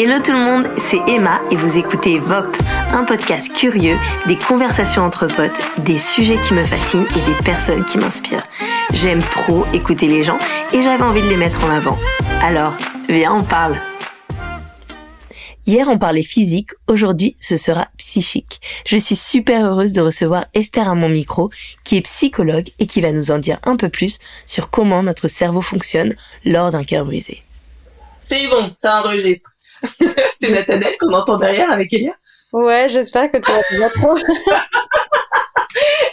Hello tout le monde, c'est Emma et vous écoutez VOP, un podcast curieux, des conversations entre potes, des sujets qui me fascinent et des personnes qui m'inspirent. J'aime trop écouter les gens et j'avais envie de les mettre en avant. Alors, viens, on parle. Hier, on parlait physique, aujourd'hui, ce sera psychique. Je suis super heureuse de recevoir Esther à mon micro, qui est psychologue et qui va nous en dire un peu plus sur comment notre cerveau fonctionne lors d'un cœur brisé. C'est bon, ça enregistre. c'est Nathanaël qu'on entend derrière avec Elia Ouais, j'espère que tu vas pas trop.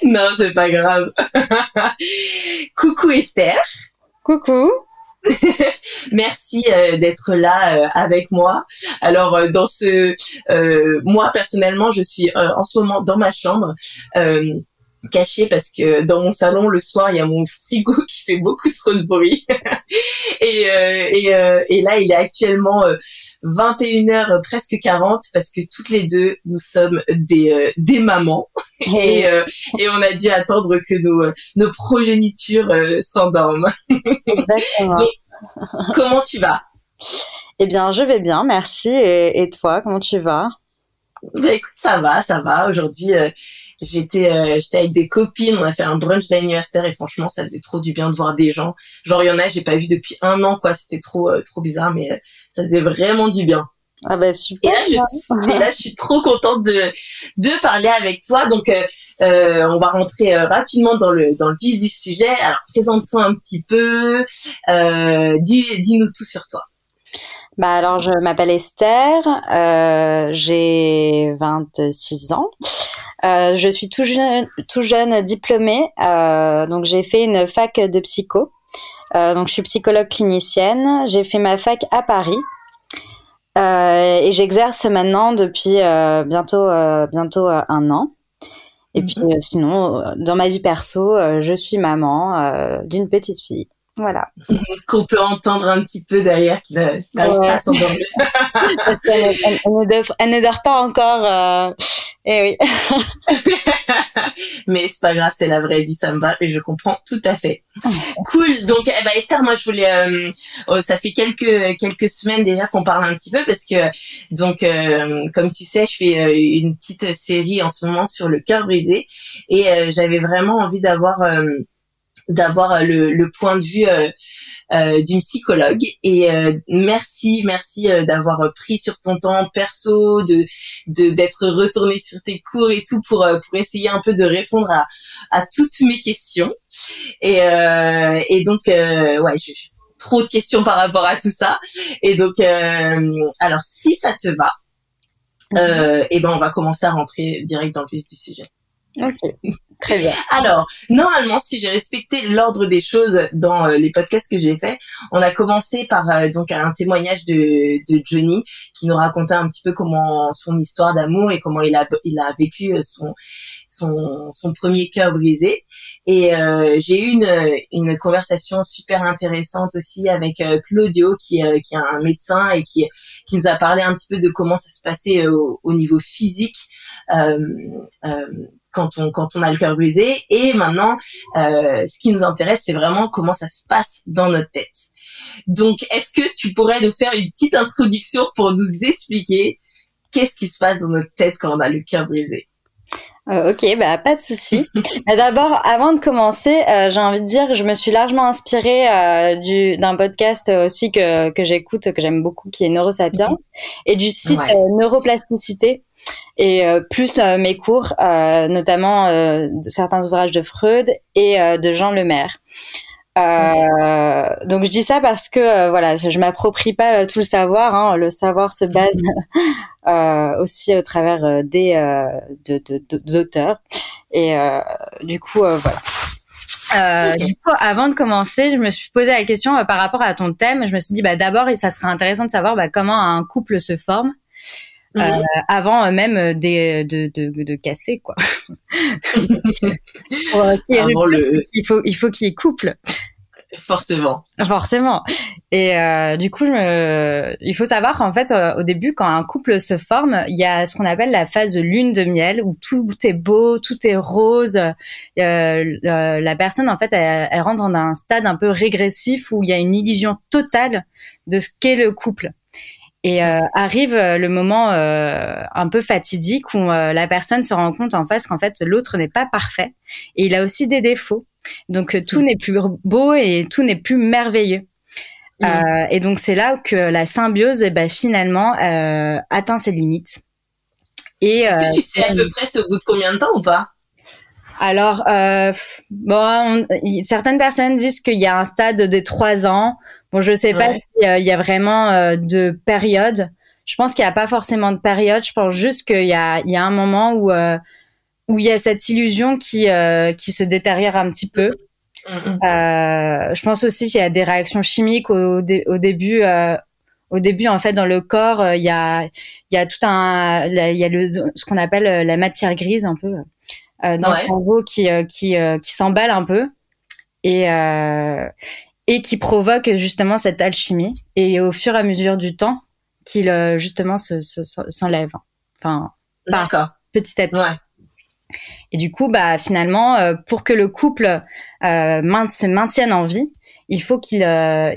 non, c'est pas grave. Coucou Esther. Coucou. Merci euh, d'être là euh, avec moi. Alors euh, dans ce, moi personnellement, je suis en ce moment dans ma chambre cachée parce que dans mon salon le soir il y a mon frigo qui fait beaucoup trop de bruit et, et, et là il est actuellement 21h euh, presque 40 parce que toutes les deux nous sommes des euh, des mamans et euh, et on a dû attendre que nos nos progénitures s'endorment. Exactement. comment tu vas? Eh bien, je vais bien, merci. Et, et toi, comment tu vas? Bah, écoute, ça va, ça va. Aujourd'hui, j'étais euh, j'étais avec des copines, on a fait un brunch d'anniversaire et franchement ça faisait trop du bien de voir des gens. Genre il y en a j'ai pas vu depuis un an quoi, c'était trop euh, trop bizarre mais euh, ça faisait vraiment du bien. Ah bah super. Et là je, et là, je suis trop contente de de parler avec toi donc on va rentrer rapidement dans le dans le vif du sujet. Alors présente-toi un petit peu, dis dis-nous tout sur toi. Bah alors je m'appelle Esther, euh, j'ai 26 ans. Euh, je suis tout jeune, tout jeune diplômée, euh, donc j'ai fait une fac de psycho. Euh, donc je suis psychologue clinicienne. J'ai fait ma fac à Paris euh, et j'exerce maintenant depuis euh, bientôt bientôt un an. Et puis mhm. sinon, dans ma vie perso, je suis maman d'une petite fille. Voilà. Qu'on peut entendre un petit peu derrière qui n'arrive pas à s'endormir. elle, ne dort pas encore. Euh... Eh oui. Mais c'est pas grave, c'est la vraie vie, ça me va et je comprends tout à fait. cool. Donc, eh ben, Esther, moi, je voulais. Euh, oh, ça fait quelques quelques semaines déjà qu'on parle un petit peu parce que donc, euh, comme tu sais, je fais euh, une petite série en ce moment sur le cœur brisé et j'avais vraiment envie d'avoir d'avoir euh, le, le, point de vue euh, euh, d'une psychologue et merci merci d'avoir pris sur ton temps perso de d'être retourné sur tes cours et tout pour pour essayer un peu de répondre à à toutes mes questions et et donc ouais j'ai trop de questions par rapport à tout ça et donc alors si ça te va euh, et ben on va commencer à rentrer direct dans le vif du sujet. Ok. Très bien. Alors, normalement, si j'ai respecté l'ordre des choses dans euh, les podcasts que j'ai fait, on a commencé par euh, donc un témoignage de, de, Johnny qui nous racontait un petit peu comment son histoire d'amour et comment il a il a vécu euh, son son, son premier cœur brisé. Et j'ai eu une, une conversation super intéressante aussi avec Claudio qui, qui est un médecin et qui, qui nous a parlé un petit peu de comment ça se passait au, au niveau physique. Quand on quand on a le cœur brisé. Et maintenant, euh, ce qui nous intéresse, c'est vraiment comment ça se passe dans notre tête. Donc, est-ce que tu pourrais nous faire une petite introduction pour nous expliquer qu'est-ce qui se passe dans notre tête quand on a le cœur brisé? Euh, ok, bah pas de souci. D'abord, avant de commencer, euh, j'ai envie de dire, je me suis largement inspirée euh, du d'un podcast aussi que que j'écoute, que j'aime beaucoup, qui est Neurosapiens, mhm. et du site Neuroplasticité, et euh, plus euh, mes cours, euh, notamment de certains ouvrages de Freud et de Jean Lemaire. Euh, donc je dis ça parce que voilà, je m'approprie pas tout le savoir. Hein, le savoir se base euh, aussi au travers des d'auteurs. De, de, et du coup voilà. Du coup, avant de commencer, je me suis posé la question par rapport à ton thème. Je me suis dit, bah d'abord, ça serait intéressant de savoir bah, comment un couple se forme. Euh, mhm. avant même euh, des, de, de, de casser quoi. Il faut il faut qu'il couple. Forcément. Forcément. Et euh, du coup, je me... il faut savoir qu'en fait, euh, au début, quand un couple se forme, il y a ce qu'on appelle la phase lune de miel, où tout est beau, tout est rose. Euh, la personne, en fait, elle, elle, rentre dans un stade un peu régressif où il y a une illusion totale de ce qu'est le couple. Et euh, arrive le moment un peu fatidique où la personne se rend compte en face qu'en fait l'autre n'est pas parfait et il a aussi des défauts. Donc tout mm. n'est plus beau et tout n'est plus merveilleux. Mm. Euh, et donc c'est là que la symbiose, eh ben, finalement, euh, atteint ses limites. Et Est-ce que tu sais à peu près au bout de combien de temps ou pas? Alors, euh, bon, certaines personnes disent qu'il y a un stade des trois ans. Bon, je sais pas s'il euh, y a vraiment euh, de période. Je pense qu'il n'y a pas forcément de période. Je pense juste qu'il y a, il y a un moment où euh, où il y a cette illusion qui qui se détériore un petit peu. je pense aussi qu'il y a des réactions chimiques au, au début. au début, en fait, dans le corps, il y a il y a tout un il y a le ce qu'on appelle la matière grise un peu dans le cerveau qui qui qui s'emballe un peu et et qui provoque justement cette alchimie. Et au fur et à mesure du temps qu'il justement se, s'enlève. Enfin d'accord. petit à petit. Et du coup bah finalement pour que le couple euh, se maintienne en vie il faut qu'il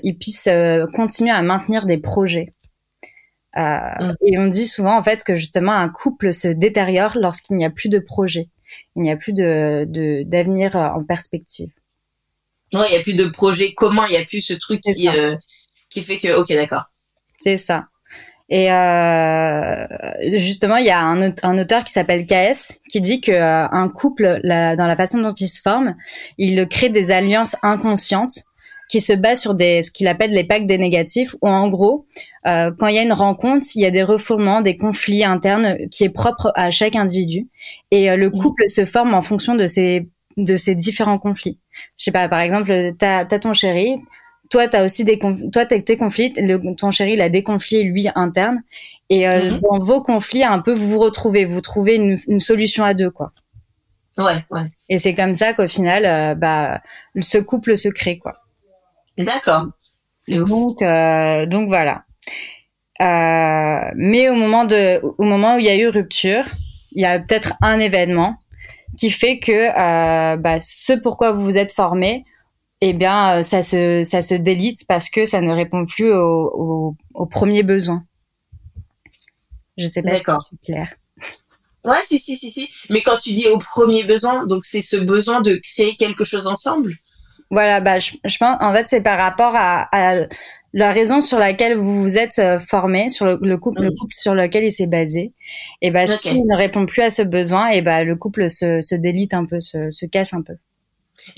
il puisse continuer à maintenir des projets. Mm. et on dit souvent en fait que justement un couple se détériore lorsqu'il n'y a plus de projet il n'y a plus de d'avenir euh, en perspective. Non, il n'y a plus de projet commun, il n'y a plus ce truc qui euh, qui fait que ok d'accord. C'est ça. Et euh, justement, il y a un, un auteur qui s'appelle KS qui dit que euh, un couple, dans la façon dont il se forme, il crée des alliances inconscientes qui se base sur des ce qu'il appelle les pactes des négatifs où en gros euh, quand il y a une rencontre il y a des refoulements des conflits internes qui est propre à chaque individu et euh, le mmh. couple se forme en fonction de ces de ces différents conflits je sais pas par exemple t'as as ton chéri toi t'as aussi des toi t'as tes conflits le, ton chéri il a des conflits lui internes et euh, mmh. dans vos conflits un peu vous vous retrouvez vous trouvez une, une solution à deux quoi ouais ouais et c'est comme ça qu'au final euh, bah ce couple se crée quoi D'accord. Donc, euh, donc voilà. Euh, mais au moment de, au moment où il y a eu rupture, il y a peut-être un événement qui fait que euh, bah, ce pourquoi vous vous êtes formé, eh bien, ça se, ça se délite parce que ça ne répond plus aux au, premiers besoins. Je sais pas si c'est clair. Ouais, si, si, si, si. Mais quand tu dis au premier besoin, donc c'est ce besoin de créer quelque chose ensemble? Voilà, bah, je, je, pense, en fait, c'est par rapport à, à, la raison sur laquelle vous vous êtes euh, formé, sur le, couple, le couple sur lequel il s'est basé. Et bah, s'il ne répond plus à ce besoin, et bah, le couple se, se délite un peu, se, se casse un peu.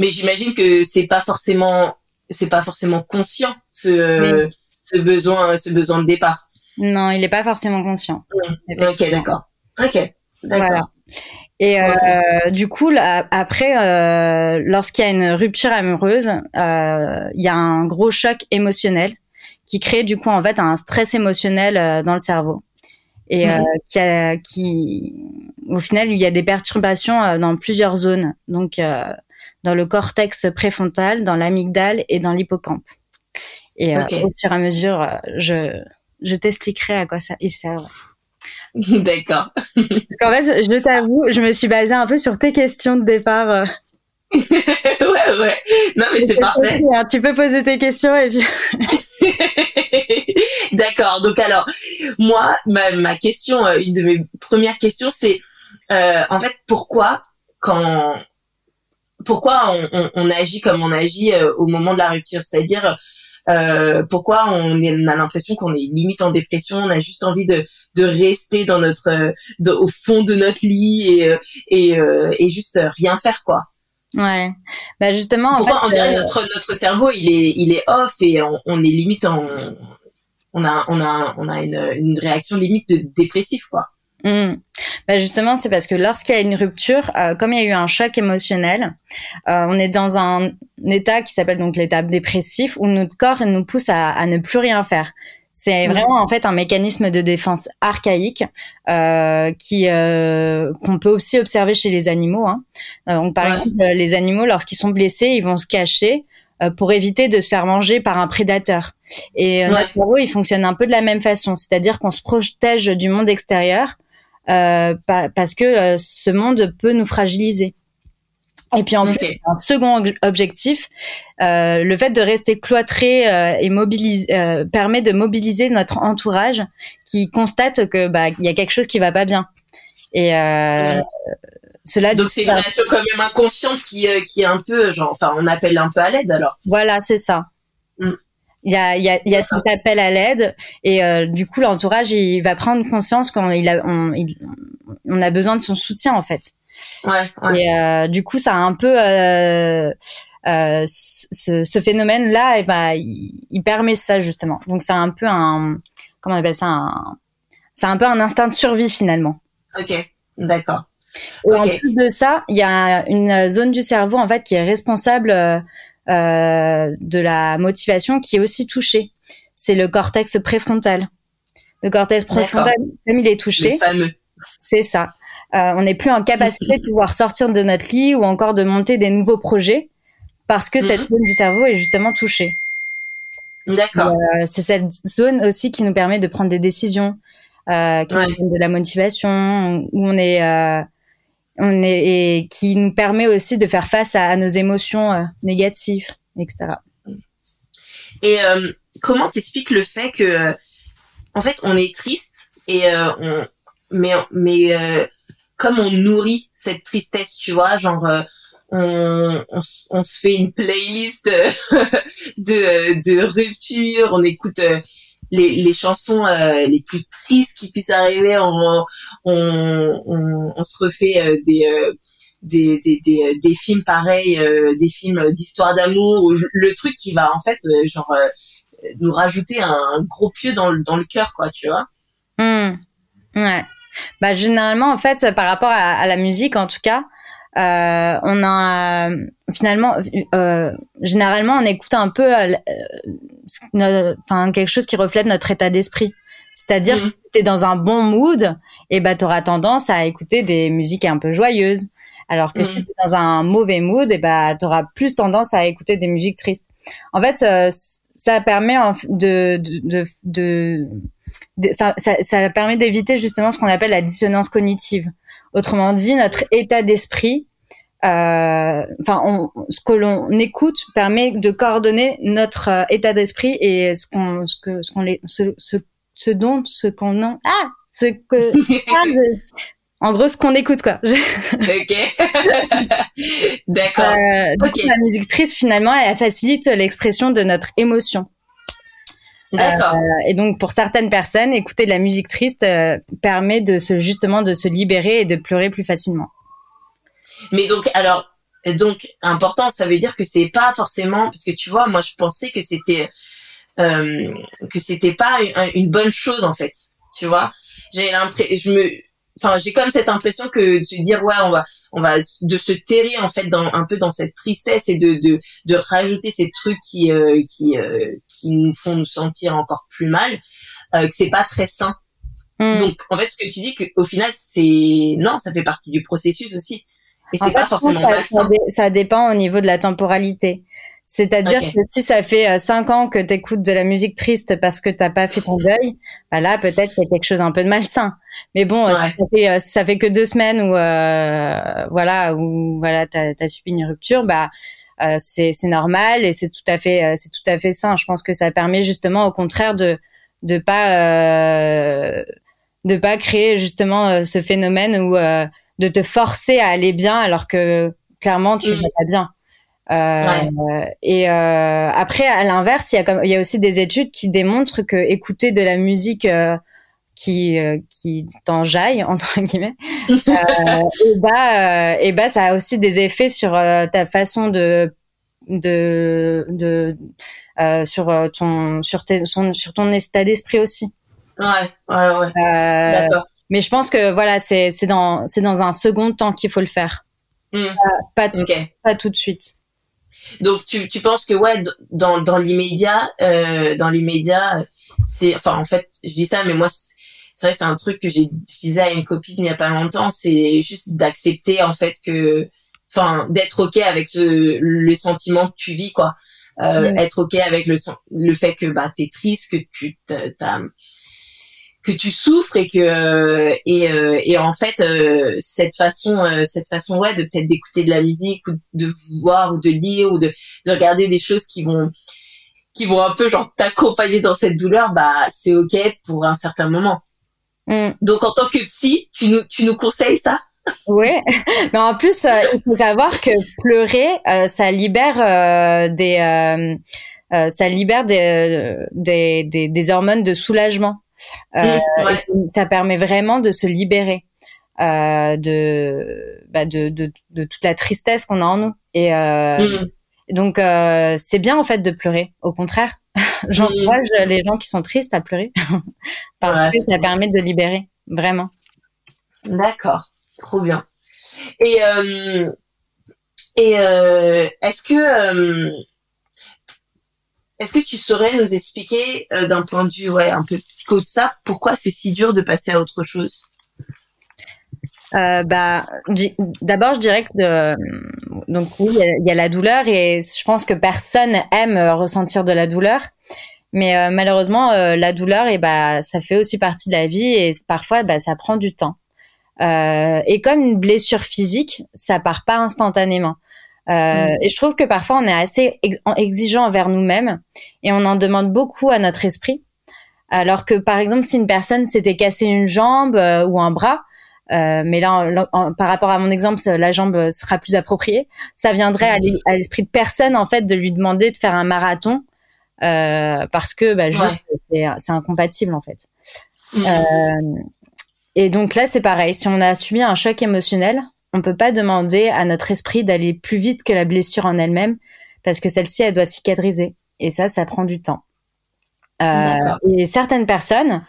Mais j'imagine que c'est pas forcément, c'est pas forcément conscient ce, ce besoin, ce besoin de départ. Non, il n'est pas forcément conscient. Mmh. Ok, d'accord. Ok, d'accord. Voilà. Et euh, du coup, après, euh, lorsqu'il y a une rupture amoureuse, euh, il y a un gros choc émotionnel qui crée du coup en fait un stress émotionnel euh, dans le cerveau et euh, qui, a, qui, au final, il y a des perturbations euh, dans plusieurs zones, donc dans le cortex préfrontal, dans l'amygdale et dans l'hippocampe. Et au fur et à mesure, je, je t'expliquerai à quoi ça sert. D'accord. Parce qu'en fait, je, t'avoue, je me suis basée un peu sur tes questions de départ. Euh. ouais, ouais. Non, mais c'est parfait. Hein, tu peux poser tes questions et puis. D'accord. Donc alors, moi, ma, ma question, euh, une de mes premières questions, c'est euh, en fait pourquoi quand pourquoi on, on, on, agit comme on agit euh, au moment de la rupture, c'est-à-dire euh, pourquoi on, a l'impression qu'on est limite en dépression, on a juste envie de, de rester dans notre de, au fond de notre lit et euh, et, euh, et juste rien faire quoi? Ouais. Bah justement pourquoi on dirait notre notre cerveau il est il est off et on, on est limite en on a on a on a une, une réaction limite de dépressif quoi. Mmh. Bah justement, c'est parce que lorsqu'il y a une rupture, euh, comme il y a eu un choc émotionnel, euh, on est dans un état qui s'appelle donc l'état dépressif où notre corps nous pousse à, à ne plus rien faire. C'est vraiment en fait un mécanisme de défense archaïque euh, qui euh, qu'on peut aussi observer chez les animaux. Hein. Euh, donc par exemple, les animaux lorsqu'ils sont blessés, ils vont se cacher pour éviter de se faire manger par un prédateur. Et notre cerveau, il fonctionne un peu de la même façon, c'est-à-dire qu'on se protège du monde extérieur euh, parce que euh, ce monde peut nous fragiliser. Et puis en plus, un second objectif, euh, le fait de rester cloîtré euh, et mobiliser euh, permet de mobiliser notre entourage qui constate que bah il y a quelque chose qui va pas bien. Et euh, cela donc c'est une relation quand même inconsciente qui euh, qui est un peu genre enfin on appelle un peu à l'aide alors. Voilà c'est ça. Mm. Il y a, il y a, il y a cet appel à l'aide et euh, du coup l'entourage il va prendre conscience qu'on il a on, on a besoin de son soutien en fait. Ouais. ouais. Et euh, du coup ça a un peu euh, euh, ce, ce phénomène là et ben il, il, permet ça justement. Donc c'est un peu un comment on appelle ça un c'est un peu un instinct de survie finalement. Ok, d'accord. Et en plus de ça, il y a une zone du cerveau en fait qui est responsable de la motivation qui est aussi touchée. C'est le cortex préfrontal. Le cortex préfrontal, comme il est touché, c'est ça. Euh, on n'est plus en capacité de pouvoir sortir de notre lit ou encore de monter des nouveaux projets parce que cette mhm. zone du cerveau est justement touchée. D'accord. Euh, c'est cette zone aussi qui nous permet de prendre des décisions, euh, qui nous donne de la motivation, où on est euh, on est et qui nous permet aussi de faire face à, nos émotions euh, négatives, etc. Et euh, comment t'expliques le fait que, euh, en fait, on est triste et on, mais mais comme on nourrit cette tristesse, tu vois, genre on, on, on, se fait une playlist de, de rupture, on écoute les, les chansons euh, les plus tristes qui puissent arriver. On, on, on, se refait euh, des, euh, des, des, des, des, films pareils, des films d'histoire d'amour, le truc qui va en fait genre nous rajouter un, gros pieu dans le, dans le cœur, quoi, tu vois. Mmh. Ouais. Bah généralement en fait par rapport à, à la musique en tout cas, euh, on a finalement, euh, généralement, on écoute un peu, euh, quelque chose qui reflète notre état d'esprit. C'est-à-dire mmh. que si t'es dans un bon mood, et eh ben t'auras tendance à écouter des musiques un peu joyeuses. Alors que si mmh. t'es dans un mauvais mood, et eh ben t'auras plus tendance à écouter des musiques tristes. En fait, ça permet de, de, de, ça, ça, ça permet d'éviter justement ce qu'on appelle la dissonance cognitive. Autrement dit, notre état d'esprit, euh, enfin, ce que l'on écoute permet de coordonner notre euh, état d'esprit et ce qu'on, ce que, ce qu'on, ce, ce, ce dont, ce qu'on en, ah, ce que, ah, en gros, ce qu'on écoute, quoi. ok. D'accord. Euh, donc, la musique triste, finalement, elle facilite l'expression de notre émotion. D'accord. Euh, et donc pour certaines personnes, écouter de la musique triste euh, permet de se justement de se libérer et de pleurer plus facilement. Mais donc alors donc important, ça veut dire que c'est pas forcément parce que tu vois, moi je pensais que c'était euh, que c'était pas une, bonne chose en fait. Tu vois, j'ai l'impression je me enfin j'ai comme cette impression que tu dire ouais on va on va de se terrer en fait dans un peu dans cette tristesse et de de, de rajouter ces trucs qui euh, qui euh, qui nous font nous sentir encore plus mal euh, que c'est pas très sain. Hmm. donc en fait ce que tu dis que au final c'est non ça fait partie du processus aussi. Et c'est pas forcément ça, ça, dépend au niveau de la temporalité. C'est-à-dire que si ça fait euh, cinq ans que tu écoutes de la musique triste parce que t'as pas fait ton deuil, bah là peut-être qu'il y a quelque chose un peu de malsain. Mais bon, euh, ça, fait, euh, ça fait que deux semaines où euh, voilà où voilà t'as as subi une rupture, bah euh, c'est normal et c'est tout à fait c'est tout à fait sain. Je pense que ça permet justement au contraire de de pas euh, de pas créer justement ce phénomène où de te forcer à aller bien alors que clairement tu mmh. vas pas bien. Euh, et euh, après, à l'inverse, il y a comme il y a aussi des études qui démontrent que écouter de la musique euh, qui euh, qui t'enjaille entre guillemets, euh, et bah et bah ça a aussi des effets sur ta façon de de de sur ton sur tes, sur ton état d'esprit aussi. Ouais, ouais, ouais. D'accord. Mais je pense que voilà, c'est c'est dans c'est dans un second temps qu'il faut le faire. Mmh. Pas, pas tout de suite. Donc tu, tu penses que ouais dans dans l'immédiat euh, dans l'immédiat c'est enfin en fait je dis ça mais moi c'est vrai c'est un truc que j'ai je disais à une copine il y a pas longtemps c'est juste d'accepter en fait que enfin d'être ok avec ce le sentiment que tu vis quoi euh, être ok avec le le fait que bah t'es triste que tu t'as que tu souffres et que et et en fait cette façon cette façon ouais de peut-être d'écouter de la musique ou de voir ou de lire ou de de regarder des choses qui vont qui vont un peu genre t'accompagner dans cette douleur, bah c'est ok pour un certain moment. Mm. Donc en tant que psy, tu nous tu nous conseilles ça? Oui, mais en plus euh, il faut savoir que pleurer, euh, ça libère euh, des ça libère des, des, des, des hormones de soulagement. Mm, ça permet vraiment de se libérer de, bah, de, de, de toute la tristesse qu'on a en nous et mm. Donc euh, c'est bien en fait de pleurer. Au contraire, j'encourage les gens qui sont tristes à pleurer parce que ça permet de libérer vraiment. D'accord, trop bien. Et euh, et euh, est-ce que est-ce que tu saurais nous expliquer d'un point de vue ouais un peu psycho de ça pourquoi c'est si dur de passer à autre chose? Euh, bah, d'abord, je dirais que euh, donc oui, il y, a la douleur et je pense que personne aime euh, ressentir de la douleur, mais malheureusement, la douleur, et bah, ça fait aussi partie de la vie et parfois, bah, ça prend du temps. et comme une blessure physique, ça part pas instantanément. Mm. Et je trouve que parfois, on est assez exigeant envers nous-mêmes et on en demande beaucoup à notre esprit. Alors que, par exemple, si une personne s'était cassé une jambe ou un bras, euh, mais là, par rapport à mon exemple, la jambe sera plus appropriée. Ça viendrait à l'esprit de personne en fait de lui demander de faire un marathon euh, parce que bah, juste c'est incompatible en fait. Euh, et donc là, c'est pareil. Si on a subi un choc émotionnel, on peut pas demander à notre esprit d'aller plus vite que la blessure en elle-même parce que celle-ci, elle doit cicatriser. Et ça, ça prend du temps. Euh, et certaines personnes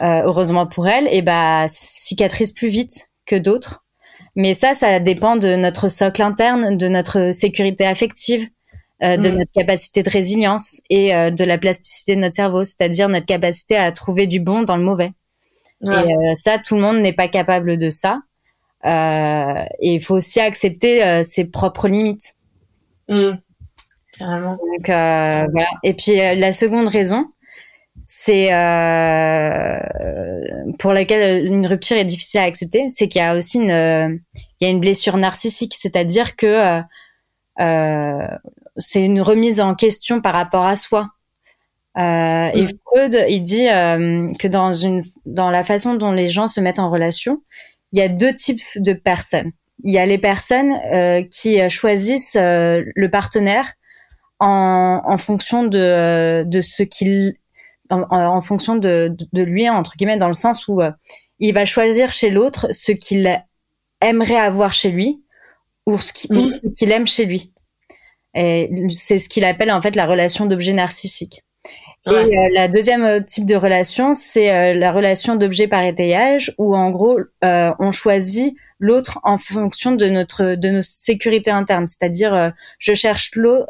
heureusement pour elle, et bah cicatrise plus vite que d'autres. Mais ça, ça dépend de notre socle interne, de notre sécurité affective, euh, de mm. notre capacité de résilience et euh, de la plasticité de notre cerveau, c'est-à-dire notre capacité à trouver du bon dans le mauvais. Et ça, tout le monde n'est pas capable de ça. et il faut aussi accepter ses propres limites. Mm. Carrément. Donc voilà. Et puis la seconde raison, c'est euh, pour laquelle une rupture est difficile à accepter, c'est qu'il y a aussi une il y a une blessure narcissique, c'est-à-dire que euh, euh, c'est une remise en question par rapport à soi. Euh, Et mm. Freud, il dit euh, que dans une dans la façon dont les gens se mettent en relation, il y a deux types de personnes. Il y a les personnes euh, qui choisissent le partenaire en, en fonction de, de ce qu'ils en, fonction de, de, lui entre guillemets dans le sens où euh, il va choisir chez l'autre ce qu'il aimerait avoir chez lui ou ce mm. qu'il aime chez lui. Et c'est ce qu'il appelle en fait la relation d'objet narcissique. Et euh, la deuxième euh, type de relation, c'est la relation d'objet par étayage, où en gros, on choisit l'autre en fonction de notre de nos sécurités internes. C'est-à-dire, je cherche l'eau,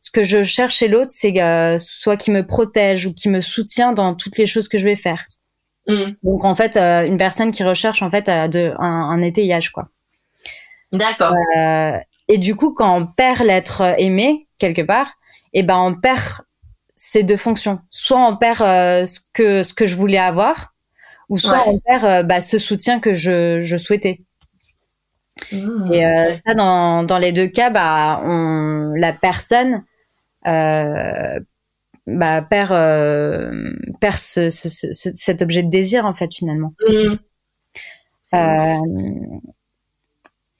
ce que je cherche chez l'autre, c'est euh, soit qui me protège ou qui me soutient dans toutes les choses que je vais faire. Mm. Donc en fait, euh, une personne qui recherche en fait euh, de, un, étayage quoi. D'accord. Et du coup, quand on perd l'être aimé quelque part, et eh ben on perd ces deux fonctions. Soit on perd ce que ce que je voulais avoir, ou soit on perd bah, ce soutien que je, je souhaitais. Mmh. et ça, dans, dans les deux cas, bah, on, la personne, euh, bah, perd, euh, perd ce, ce, ce, cet objet de désir en fait finalement. Mmh. Euh,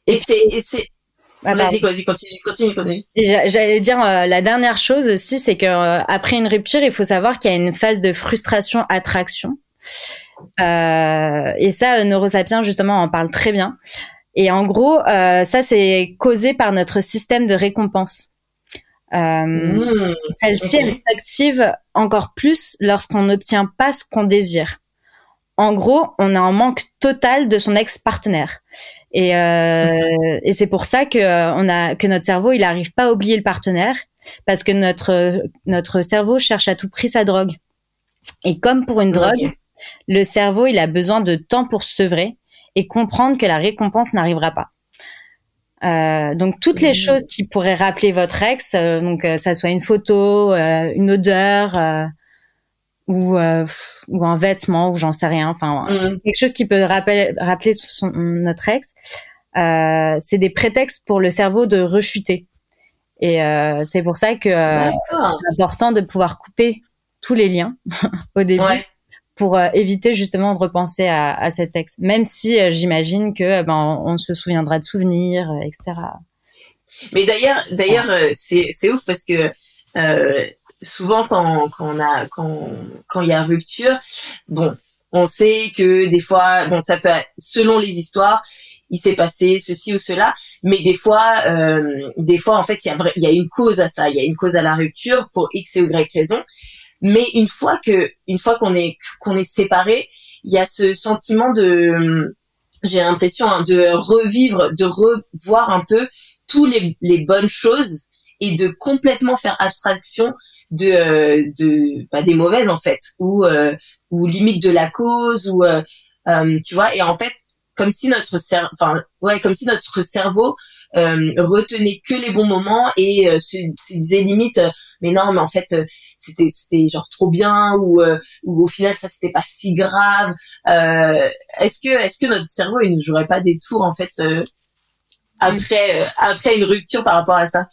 et c'est ah, vas-y, vas-y, continue, continue, continue. J'allais dire euh, la dernière chose aussi, c'est que euh, après une rupture, il faut savoir qu'il y a une phase de frustration-attraction. Euh, et ça, Neurosapiens justement en parle très bien. Et en gros, ça c'est causé par notre système de récompense. Euh, mmh, Celle-ci, elle s'active encore plus lorsqu'on n'obtient pas ce qu'on désire. En gros, on a un manque total de son ex-partenaire. Et, euh, et c'est pour ça que euh, on a que notre cerveau, il n'arrive pas à oublier le partenaire parce que notre notre cerveau cherche à tout prix sa drogue. Et comme pour une drogue, le cerveau, il a besoin de temps pour se sevrer et comprendre que la récompense n'arrivera pas. Euh, donc toutes les mmh. choses qui pourraient rappeler votre ex, euh, donc euh, ça soit une photo, une odeur ou ou un vêtement ou j'en sais rien enfin mm. quelque chose qui peut rappeler rappeler son, notre ex c'est des prétextes pour le cerveau de rechuter et c'est pour ça que c'est important de pouvoir couper tous les liens au début pour euh, éviter justement de repenser à, à cet ex, même si euh, j'imagine que euh, ben on, se souviendra de souvenirs, etc. Mais d'ailleurs, d'ailleurs, c'est c'est ouf parce que souvent quand quand on a quand quand il y a rupture, bon, on sait que des fois, bon, ça peut, selon les histoires, il s'est passé ceci ou cela, mais des fois, euh, des fois, en fait, il y a, il y a une cause à ça, il y a une cause à la rupture pour x et y raison, mais une fois que, une fois qu'on est qu'on est séparé, il y a ce sentiment de, j'ai l'impression hein, de revivre, de revoir un peu tous les, les bonnes choses et de complètement faire abstraction de euh, de bah, des mauvaises en fait ou euh, ou limite de la cause ou euh, tu vois et en fait comme si notre cerveau enfin ouais comme si notre cerveau euh, retenait que les bons moments et euh, se, disait limite mais non mais en fait c'était c'était genre trop bien ou ou au final ça c'était pas si grave. Est-ce que est-ce que notre cerveau il ne jouerait pas des tours en fait après après une rupture par rapport à ça?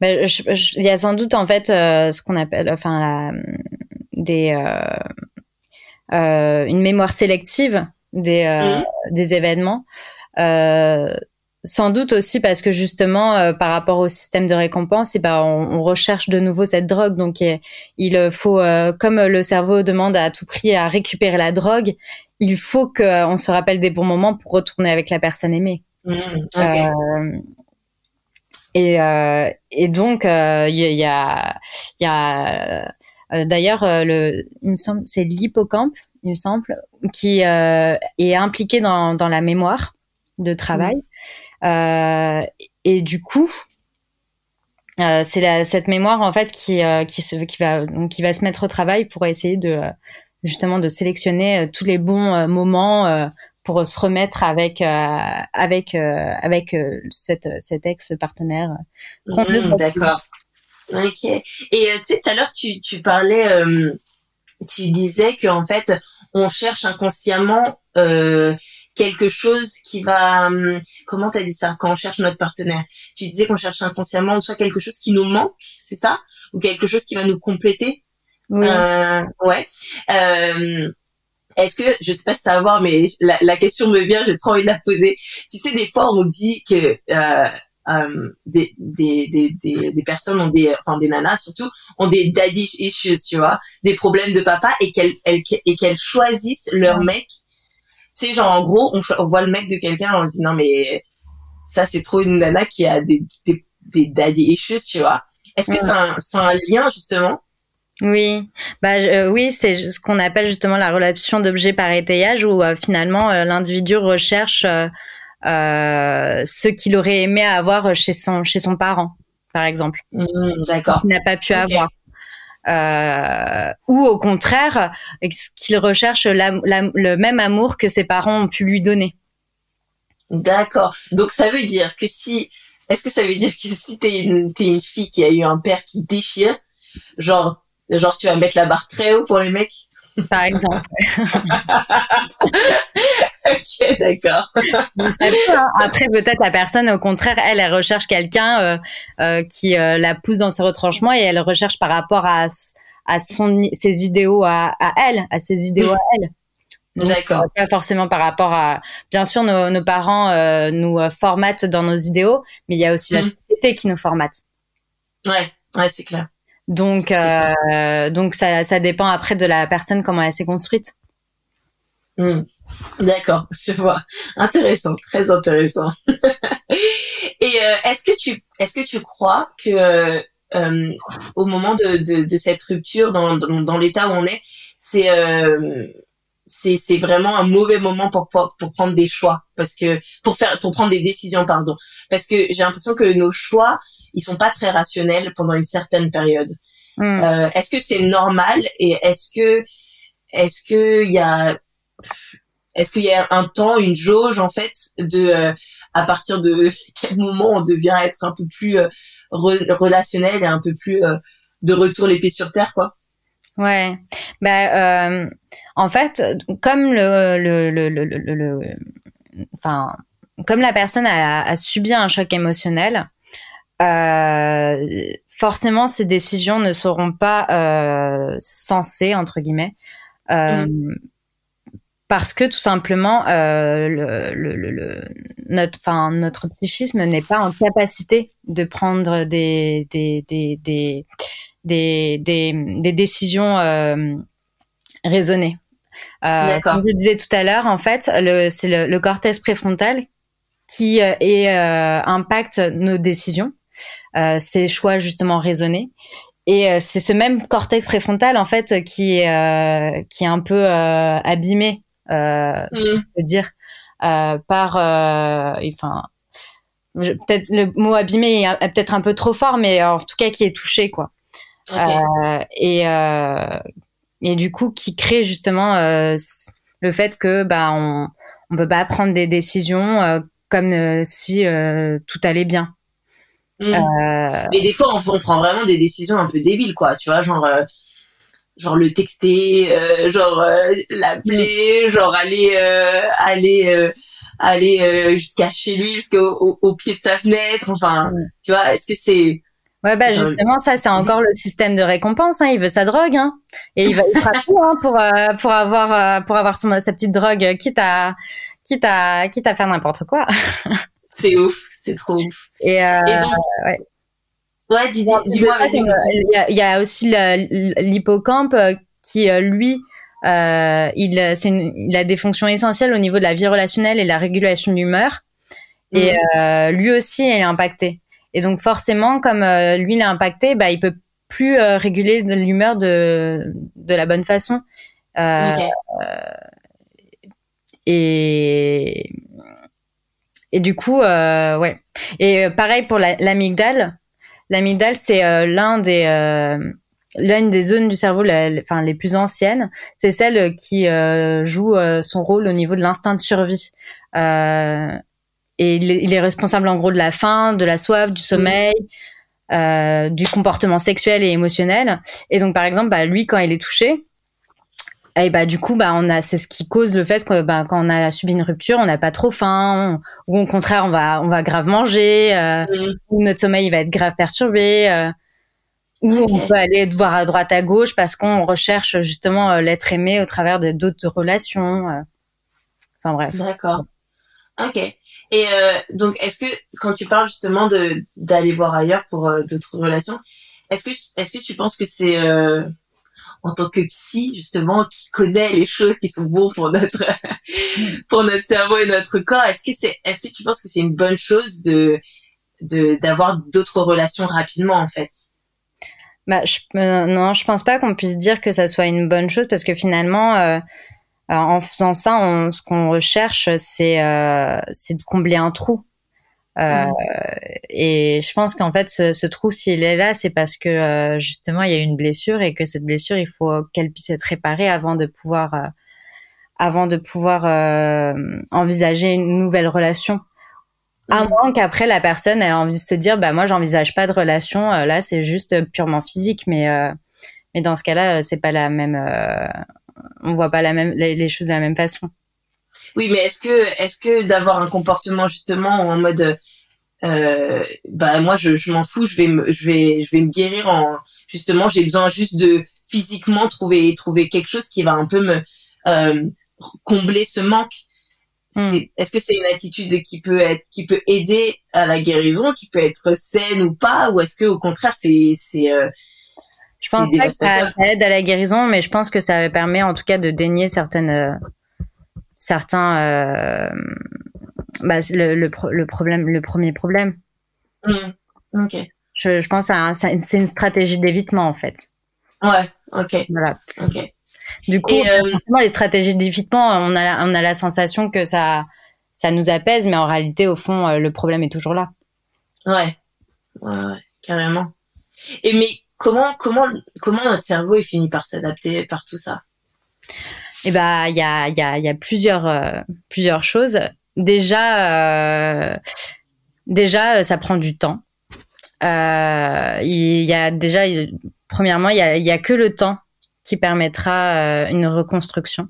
Ben, il y a sans doute en fait ce qu'on appelle enfin la, des une mémoire sélective des mmh. des événements euh, sans doute aussi parce que justement, euh, par rapport au système de récompense, et eh ben, on, recherche de nouveau cette drogue. Donc, il faut, euh, comme le cerveau demande à tout prix à récupérer la drogue, il faut qu'on se rappelle des bons moments pour retourner avec la personne aimée. Mmh, euh, et, et donc, il y, a, y a d'ailleurs, le, c'est l'hippocampe, il me semble, qui est impliqué dans, la mémoire de travail. Euh, et du coup, euh, c'est cette mémoire en fait qui euh, qui va qui va se mettre au travail pour essayer de justement de sélectionner tous les bons moments pour se remettre avec avec avec cette cet ex partenaire. Mmh, d'accord. Ok. Et tu sais, tout à l'heure, tu, tu parlais, tu disais qu'en fait, on cherche inconsciemment euh, quelque chose qui va hum, comment t'as dit ça quand on cherche notre partenaire? Tu disais qu'on cherche inconsciemment soit quelque chose qui nous manque c'est ça? Ou quelque chose qui va nous compléter? Oui. Euh, ouais euh, est-ce que je sais pas si ça va voir mais la, la, question me vient j'ai trop envie de la poser. Tu sais des fois on dit que euh, euh, des, des, des, des, personnes ont des enfin des nanas surtout ont des daddy issues tu vois des problèmes de papa et qu'elles et qu'elles choisissent leur mec. C'est genre en gros on, voit le mec de quelqu'un on se dit non mais ça c'est trop une nana qui a des des, des daddy issues tu vois. Est-ce que c'est un c'est un lien justement oui, bah euh, oui, c'est ce qu'on appelle justement la relation d'objet par étayage, où euh, finalement euh, l'individu recherche ce qu'il aurait aimé avoir chez son chez son parent, par exemple. Mmh, D'accord. Qu'il n'a pas pu avoir euh, ou au contraire qu'il recherche le même amour que ses parents ont pu lui donner. D'accord. Donc ça veut dire que si, est-ce que ça veut dire que si t'es une, es une fille qui a eu un père qui déchire, genre, genre tu vas mettre la barre très haut pour les mecs par exemple. ok, d'accord. Hein. Après, peut-être la personne, au contraire, elle, elle recherche quelqu'un euh, euh, qui euh, la pousse dans ses retranchements et elle recherche par rapport à, à son, ses idéaux à, à elle, à ses idéaux à elle. D'accord. Pas forcément par rapport à. Bien sûr, nos, nos parents nous formatent dans nos idéaux, mais il y a aussi la mm. société qui nous formate. Ouais, ouais, c'est clair. Donc, euh, donc ça, ça dépend après de la personne comment elle s'est construite. Hmm. D'accord, je vois. Intéressant, très intéressant. Et euh, est-ce que tu, est-ce que tu crois que euh, au moment de, de, de, cette rupture, dans, dans, dans l'état où on est, c'est euh, c'est c'est vraiment un mauvais moment pour, pour pour prendre des choix? Parce que pour faire pour prendre des décisions pardon parce que j'ai l'impression que nos choix ils sont pas très rationnels pendant une certaine période. Hmm. Euh, est-ce que c'est normal et est-ce que est-ce que il y a est-ce qu'il y a un temps, une jauge en fait de euh, à partir de quel moment on devient être un peu plus euh, relationnel et un peu plus de retour les pieds sur terre quoi? Ouais. Euh, en fait, comme le, le, le, le, le, enfin, comme la personne a, a, subi un choc émotionnel, forcément, ces décisions ne seront pas euh, sensées entre guillemets. Euh, mm. Parce que tout simplement, euh, le, le, le, notre, enfin, notre psychisme n'est pas en capacité de prendre des, des, des, des des, des, des décisions euh, raisonnées. Euh, comme je disais tout à l'heure, en fait, le, c'est le, le, cortex préfrontal qui euh, est, euh, impacte nos décisions, euh, ces choix justement raisonnés. Et euh, c'est ce même cortex préfrontal en fait qui est qui est un peu abîmé, mm. je peux dire, par, enfin, peut-être le mot abîmé est peut-être un peu trop fort, mais en tout cas qui est touché quoi. Euh, et euh, et du coup qui crée justement euh, le fait que bah on on peut pas prendre des décisions comme si tout allait bien. Mmh. Mais des fois, on, prend vraiment des décisions un peu débiles, quoi. Tu vois, genre, genre le texter, genre l'appeler, mmh. genre aller, aller, aller jusqu'à chez lui, jusqu'au au, pied de sa fenêtre. Enfin, mmh. tu vois, est-ce que c'est Ouais, bah justement, ça c'est encore le système de récompense. Hein. Il veut sa drogue, hein. et il va il fera tout hein, pour euh, pour avoir euh, pour avoir son, sa petite drogue, quitte à quitte à quitte à faire n'importe quoi. c'est ouf, c'est trop ouf. Et, euh, ouais. Ouais, dis-moi. Dis il, y a, il y a aussi l'hippocampe euh, qui lui euh, il, il a des fonctions essentielles au niveau de la vie relationnelle et la régulation de l'humeur. Et mmh. lui aussi est impacté. Et donc forcément, comme euh, lui l'a impacté, bah il peut plus euh, réguler l'humeur de de la bonne façon. Euh, et et du coup, ouais. Et pareil pour l'amygdale. L'amygdale, c'est l'un des l'une des zones du cerveau, enfin les plus anciennes, c'est celle qui joue son rôle au niveau de l'instinct de survie. Euh, et il est, responsable en gros de la faim, de la soif, du sommeil, euh, du comportement sexuel et émotionnel. Et donc par exemple, bah, lui quand il est touché, et bah du coup bah on a c'est ce qui cause le fait que bah, quand on a subi une rupture, on n'a pas trop faim, ou au contraire on va on va grave manger, euh, ou notre sommeil va être grave perturbé. Euh, ou on peut aller voir à droite à gauche parce qu'on recherche justement euh, l'être aimé au travers de d'autres relations. Euh. Enfin bref. D'accord. Ok. Et euh, donc, est-ce que quand tu parles justement de d'aller voir ailleurs pour d'autres relations, est-ce que est-ce que tu penses que c'est euh, en tant que psy justement qui connaît les choses qui sont bonnes pour notre pour notre cerveau et notre corps, est-ce que c'est est-ce que tu penses que c'est une bonne chose de de d'avoir d'autres relations rapidement en fait? Bah, je, non, je pense pas qu'on puisse dire que ça soit une bonne chose parce que finalement, en faisant ça, on, ce qu'on recherche, c'est euh, c'est de combler un trou. Euh, mmh. Et je pense qu'en fait, ce, ce trou, s'il est là, c'est parce que euh, justement, il y a une blessure et que cette blessure, il faut qu'elle puisse être réparée avant de pouvoir, euh, avant de pouvoir euh, envisager une nouvelle relation. À mmh. moins qu'après la personne ait envie de se dire, bah moi, j'envisage pas de relation. là, c'est juste purement physique, mais mais dans ce cas-là, c'est pas la même on voit pas la même les, choses de la même façon. Oui, mais est-ce que est-ce que d'avoir un comportement justement en mode euh, bah moi je, je m'en fous, je vais me je vais je vais me guérir en justement j'ai besoin juste de physiquement trouver trouver quelque chose qui va un peu me euh, combler ce manque. Hmm. Est-ce que c'est une attitude qui peut être qui peut aider à la guérison, qui peut être saine ou pas, ou est-ce que au contraire c'est c'est euh, je pense pas que ça, aide à la guérison, mais je pense que ça permet en tout cas de dénier certaines, euh, certains, euh, bah, le, le, le, problème, le premier problème. Mmh. Ok. Je, je pense que c'est une stratégie d'évitement en fait. Ouais. Ok. Voilà. Ok. Du coup, euh... les stratégies d'évitement, on a, on a la sensation que ça, ça nous apaise, mais en réalité, au fond, euh, le problème est toujours là. Ouais. Ouais, ouais carrément. Et mais comment comment comment notre cerveau est fini par s'adapter par tout ça? Eh ben, il y a y a y a plusieurs euh, plusieurs choses. Déjà euh, déjà ça prend du temps. Euh, il y a déjà premièrement il y a y a que le temps qui permettra une reconstruction.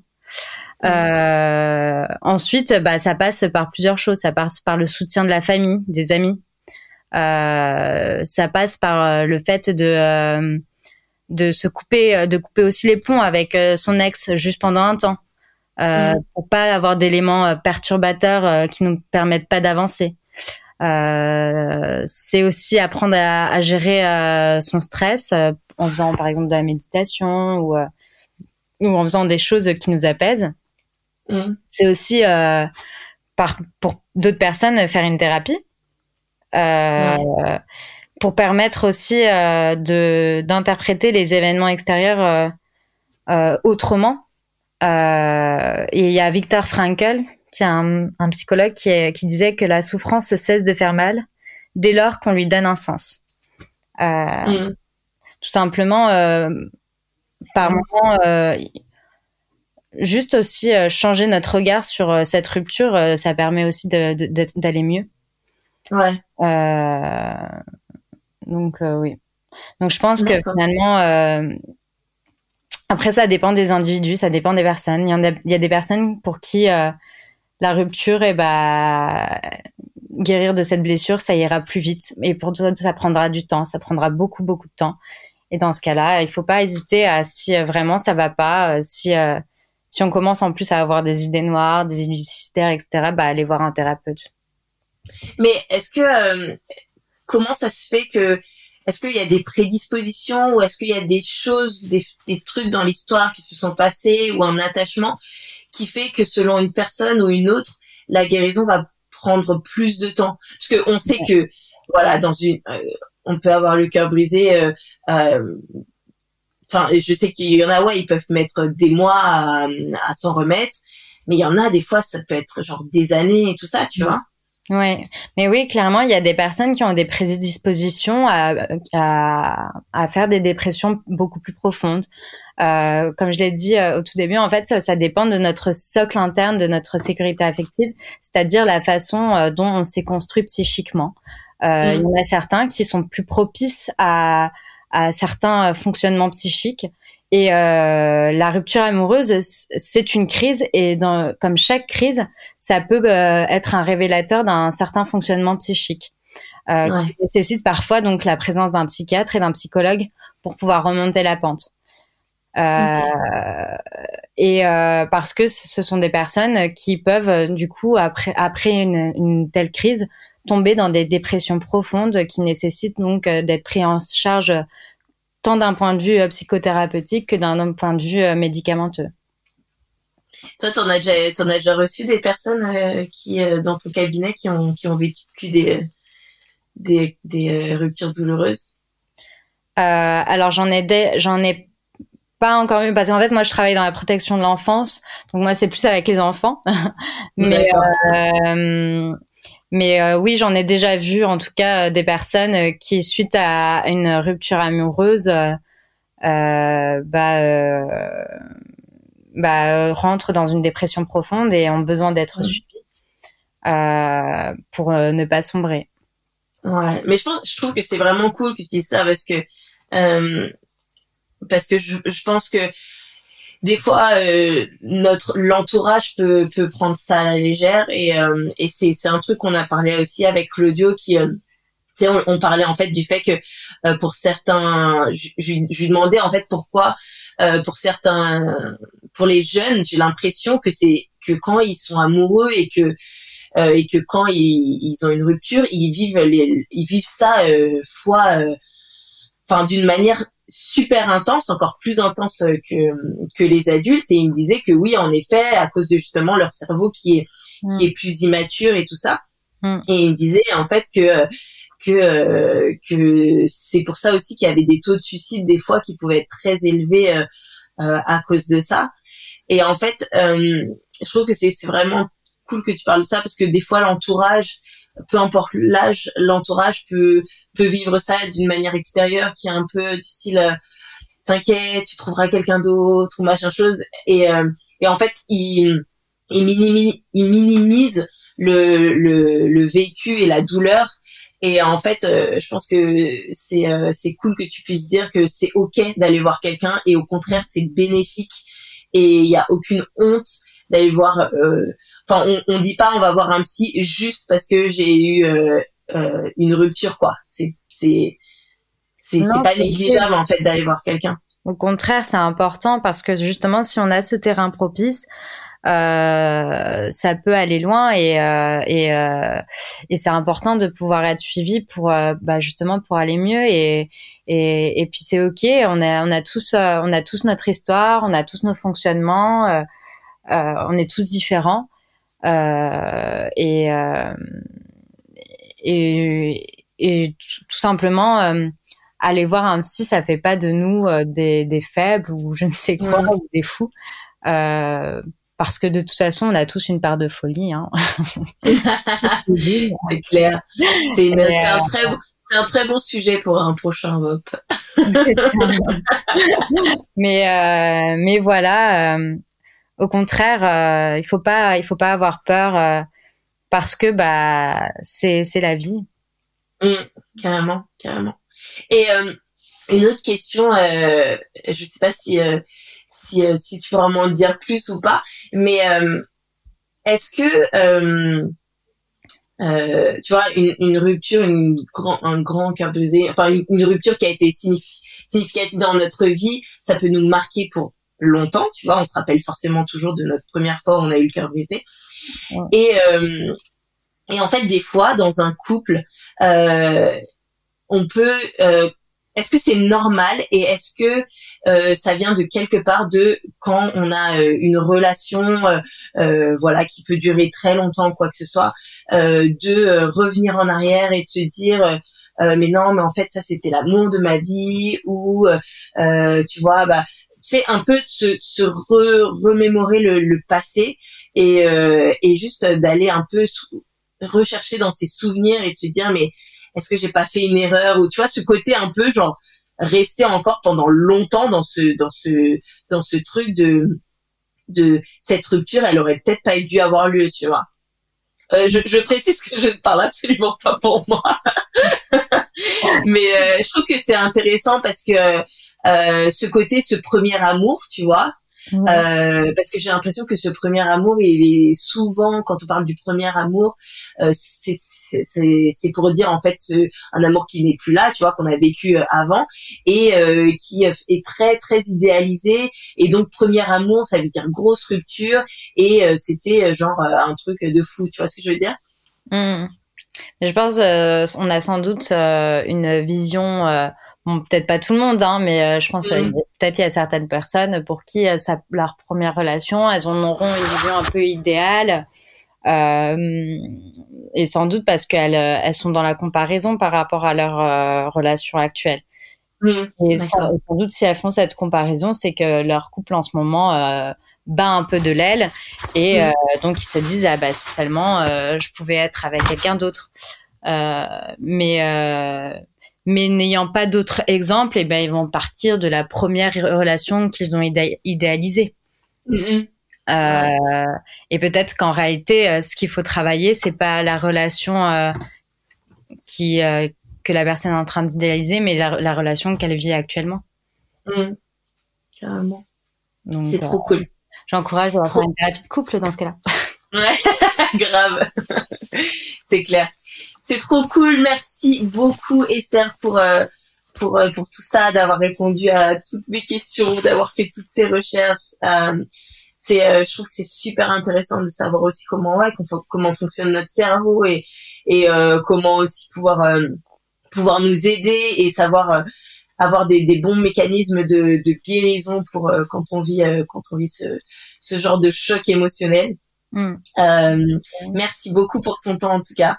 Euh, ensuite, bah, ça passe par plusieurs choses. Ça passe par le soutien de la famille, des amis. Euh, ça passe par euh, le fait de euh, de se couper, de couper aussi les ponts avec son ex juste pendant un temps, euh, mm. pour pas avoir d'éléments perturbateurs qui nous permettent pas d'avancer. Euh, c'est aussi apprendre à, à gérer son stress en faisant par exemple de la méditation ou, ou en faisant des choses qui nous apaisent. Mm. C'est aussi euh, par, pour d'autres personnes faire une thérapie euh, pour permettre aussi euh, de d'interpréter les événements extérieurs autrement. et il y a Victor Frankl, qui est un, un psychologue, qui, est, qui disait que la souffrance cesse de faire mal dès lors qu'on lui donne un sens. Mm. Tout simplement, par moment, juste aussi euh, changer notre regard sur euh, cette rupture, euh, ça permet aussi d'aller mieux. Ouais. Donc oui. Donc je pense que finalement, après ça dépend des individus, ça dépend des personnes. Il y, en a, il y a des personnes pour qui la rupture, et eh bah guérir de cette blessure, ça ira plus vite. Et pour d'autres, ça prendra du temps, ça prendra beaucoup beaucoup de temps. Et dans ce cas-là, il faut pas hésiter à si vraiment ça va pas, si si on commence en plus à avoir des idées noires, des idées suicidaires, etc., bah, aller voir un thérapeute. Mais est-ce que, euh, comment ça se fait que, est-ce qu'il y a des prédispositions ou est-ce qu'il y a des choses, des, des trucs dans l'histoire qui se sont passés ou un attachement qui fait que selon une personne ou une autre, la guérison va prendre plus de temps? Parce que on sait que, voilà, dans une, euh, on peut avoir le cœur brisé euh, euh enfin, je sais qu'il y en a, ouais, ils peuvent mettre des mois à, s'en remettre, mais il y en a des fois, ça peut être genre des années et tout ça, tu vois? Ouais, mais oui, clairement, il y a des personnes qui ont des prédispositions à, à, à faire des dépressions beaucoup plus profondes. Euh, comme je l'ai dit euh, au tout début, en fait, ça, ça, dépend de notre socle interne, de notre sécurité affective, c'est-à-dire la façon euh, dont on s'est construit psychiquement. Euh, Il y en a certains qui sont plus propices à, à certains fonctionnements psychiques. Et euh, la rupture amoureuse, c'est une crise et dans, comme chaque crise, ça peut euh, être un révélateur d'un certain fonctionnement psychique euh, qui nécessite parfois donc la présence d'un psychiatre et d'un psychologue pour pouvoir remonter la pente. Euh, Et euh, parce que ce sont des personnes qui peuvent du coup après après une, une telle crise tomber dans des dépressions profondes qui nécessitent donc euh, d'être pris en charge tant d'un point de vue euh, psychothérapeutique que d'un point de vue euh, médicamenteux. Toi, t'en as déjà, en as déjà reçu des personnes qui, dans ton cabinet, qui ont, qui ont vécu des, des, des ruptures douloureuses? alors j'en ai, j'en ai pas encore eu parce qu'en fait moi je travaille dans la protection de l'enfance, donc moi c'est plus avec les enfants. Mais mais euh, oui, j'en ai déjà vu, en tout cas, euh, des personnes euh, qui, suite à une rupture amoureuse, euh, bah, bah, rentrent dans une dépression profonde et ont besoin d'être mmh. suivies pour ne pas sombrer. Ouais, mais je pense, je trouve que c'est vraiment cool que tu dises ça parce que parce que je, je pense que des fois euh, notre l'entourage peut peut prendre ça à la légère et euh, et c'est c'est un truc qu'on a parlé aussi avec Claudio qui euh, on, on, parlait en fait du fait que euh, pour certains je, lui demandais en fait pourquoi pour certains pour les jeunes j'ai l'impression que c'est que quand ils sont amoureux et que et que quand ils, ils, ont une rupture ils vivent les ils vivent ça fois enfin d'une manière super intense, encore plus intense que que les adultes. Et il me disait que oui, en effet, à cause de justement leur cerveau qui est qui est plus immature et tout ça. Mm. Et il me disait en fait que que que c'est pour ça aussi qu'il y avait des taux de suicide des fois qui pouvaient être très élevés euh, euh à cause de ça. Et en fait, euh, je trouve que c'est vraiment cool que tu parles de ça parce que des fois l'entourage peu importe l'âge, l'entourage peut peut vivre ça d'une manière extérieure qui est un peu du style euh, t'inquiète, tu trouveras quelqu'un d'autre ou machin chose et euh, et en fait il il minimise, il minimise le, le le vécu et la douleur Et en fait, euh, je pense que c'est euh, c'est cool que tu puisses dire que c'est ok d'aller voir quelqu'un et au contraire c'est bénéfique et il y a aucune honte d'aller voir. Euh, enfin, on, on dit pas on va voir un psy juste parce que j'ai eu une rupture quoi. C'est c'est c'est pas négligeable en fait d'aller voir quelqu'un. Au contraire, c'est important parce que justement, si on a ce terrain propice, euh, ça peut aller loin et euh, et, euh, et c'est important de pouvoir être suivi pour euh, bah, justement pour aller mieux et et, et puis c'est ok on a on a tous euh, on a tous notre histoire on a tous nos fonctionnements on est tous différents et et et tout simplement aller voir un psy ça fait pas de nous des, des faibles ou je ne sais quoi ou des fous euh, parce que de toute façon, on a tous une part de folie. Hein. c'est clair. C'est un, très bon, un très bon sujet pour un prochain VOP. mais euh, mais voilà, euh, au contraire, euh, il faut pas il faut pas avoir peur euh, parce que bah c'est c'est la vie. Mmh, carrément, carrément. Et euh, une autre question, je sais pas si si, si tu peux vraiment en dire plus ou pas. Mais est-ce que tu vois une, rupture, une grand, un grand cœur enfin une, rupture qui a été significative dans notre vie, ça peut nous marquer pour longtemps. Tu vois, on se rappelle forcément toujours de notre première fois où on a eu le cœur brisé. Et euh, et en fait, des fois, dans un couple, euh, on peut euh, est-ce que c'est normal et est-ce que euh, ça vient de quelque part de quand on a euh, une relation euh, voilà qui peut durer très longtemps quoi que ce soit de revenir en arrière et de se dire mais non mais en fait ça c'était l'amour de ma vie ou tu vois bah c'est un peu se, se remémorer le, le, passé et, et juste d'aller un peu rechercher dans ses souvenirs et de se dire mais est-ce que j'ai pas fait une erreur ou tu vois ce côté un peu genre rester encore pendant longtemps dans ce dans ce dans ce truc de de cette rupture elle aurait peut-être pas dû avoir lieu tu vois. Euh, je, je, précise que je ne parle absolument pas pour moi. Mais euh, je trouve que c'est intéressant parce que euh, ce côté ce premier amour tu vois euh, parce que j'ai l'impression que ce premier amour, il est souvent, quand on parle du premier amour, euh, c'est c'est pour dire en fait ce, un amour qui n'est plus là, tu vois, qu'on a vécu euh, avant et euh, qui est très très idéalisé. Et donc premier amour, ça veut dire grosse rupture et euh, c'était genre un truc de fou, tu vois ce que je veux dire? Mmh. Je pense on a sans doute une vision. Bon, peut-être pas tout le monde, hein, mais je pense mmh. peut-être il y a certaines personnes pour qui ça, leur première relation, elles en auront une vision un peu idéale euh, et sans doute parce qu'elles euh, elles sont dans la comparaison par rapport à leur euh, relation actuelle. Mmh, et sans, doute si elles font cette comparaison, c'est que leur couple en ce moment euh, bat un peu de l'aile et mmh. donc ils se disent ah bah si seulement je pouvais être avec quelqu'un d'autre. mais mais n'ayant pas d'autres exemples, eh ben ils vont partir de la première relation qu'ils ont idéalisée. Euh, et peut-être qu'en réalité, euh, ce qu'il faut travailler, c'est pas la relation euh, qui que la personne est en train d'idéaliser, mais la, relation qu'elle vit actuellement. Mmh. Carrément. C'est trop cool. J'encourage à faire une thérapie de couple dans ce cas-là. Ouais, grave. c'est clair. C'est trop cool. Merci beaucoup Esther pour pour pour tout ça, d'avoir répondu à toutes mes questions, d'avoir fait toutes ces recherches. Euh, c'est euh, je trouve que c'est super intéressant de savoir aussi comment ouais comment fonctionne notre cerveau et et euh, comment aussi pouvoir euh, pouvoir nous aider et savoir avoir des, des, bons mécanismes de, de guérison pour quand on vit quand on vit ce, ce genre de choc émotionnel. Mm. merci beaucoup pour ton temps en tout cas.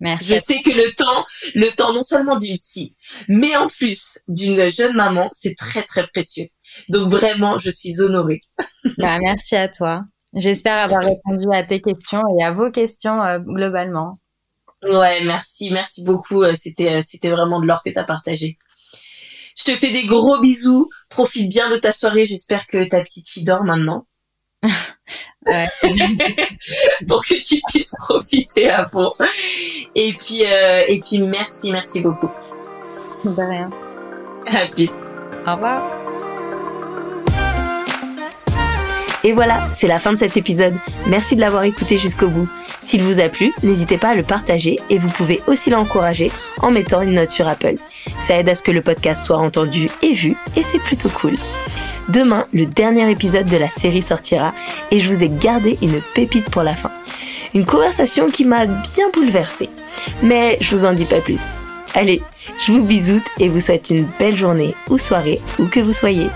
Merci. Je sais que le temps, le temps non seulement d'une psy, mais en plus d'une jeune maman, c'est très très précieux. Donc vraiment, je suis honorée. Bah, merci à toi. J'espère avoir répondu à tes questions et à vos questions euh, globalement. Ouais, merci, merci beaucoup. Euh, c'était, euh, c'était vraiment de l'or que tu as partagé. Je te fais des gros bisous. Profite bien de ta soirée. J'espère que ta petite fille dort maintenant. pour que tu puisses profiter à fond. Et puis, euh, et puis merci, merci beaucoup. De rien. À plus. Au revoir. Et voilà, c'est la fin de cet épisode. Merci de l'avoir écouté jusqu'au bout. S'il vous a plu, n'hésitez pas à le partager et vous pouvez aussi l'encourager en mettant une note sur Apple. Ça aide à ce que le podcast soit entendu et vu et c'est plutôt cool. Demain, le dernier épisode de la série sortira et je vous ai gardé une pépite pour la fin. Une conversation qui m'a bien bouleversée. Mais je vous en dis pas plus. Allez, je vous bisoute et vous souhaite une belle journée ou soirée où que vous soyez.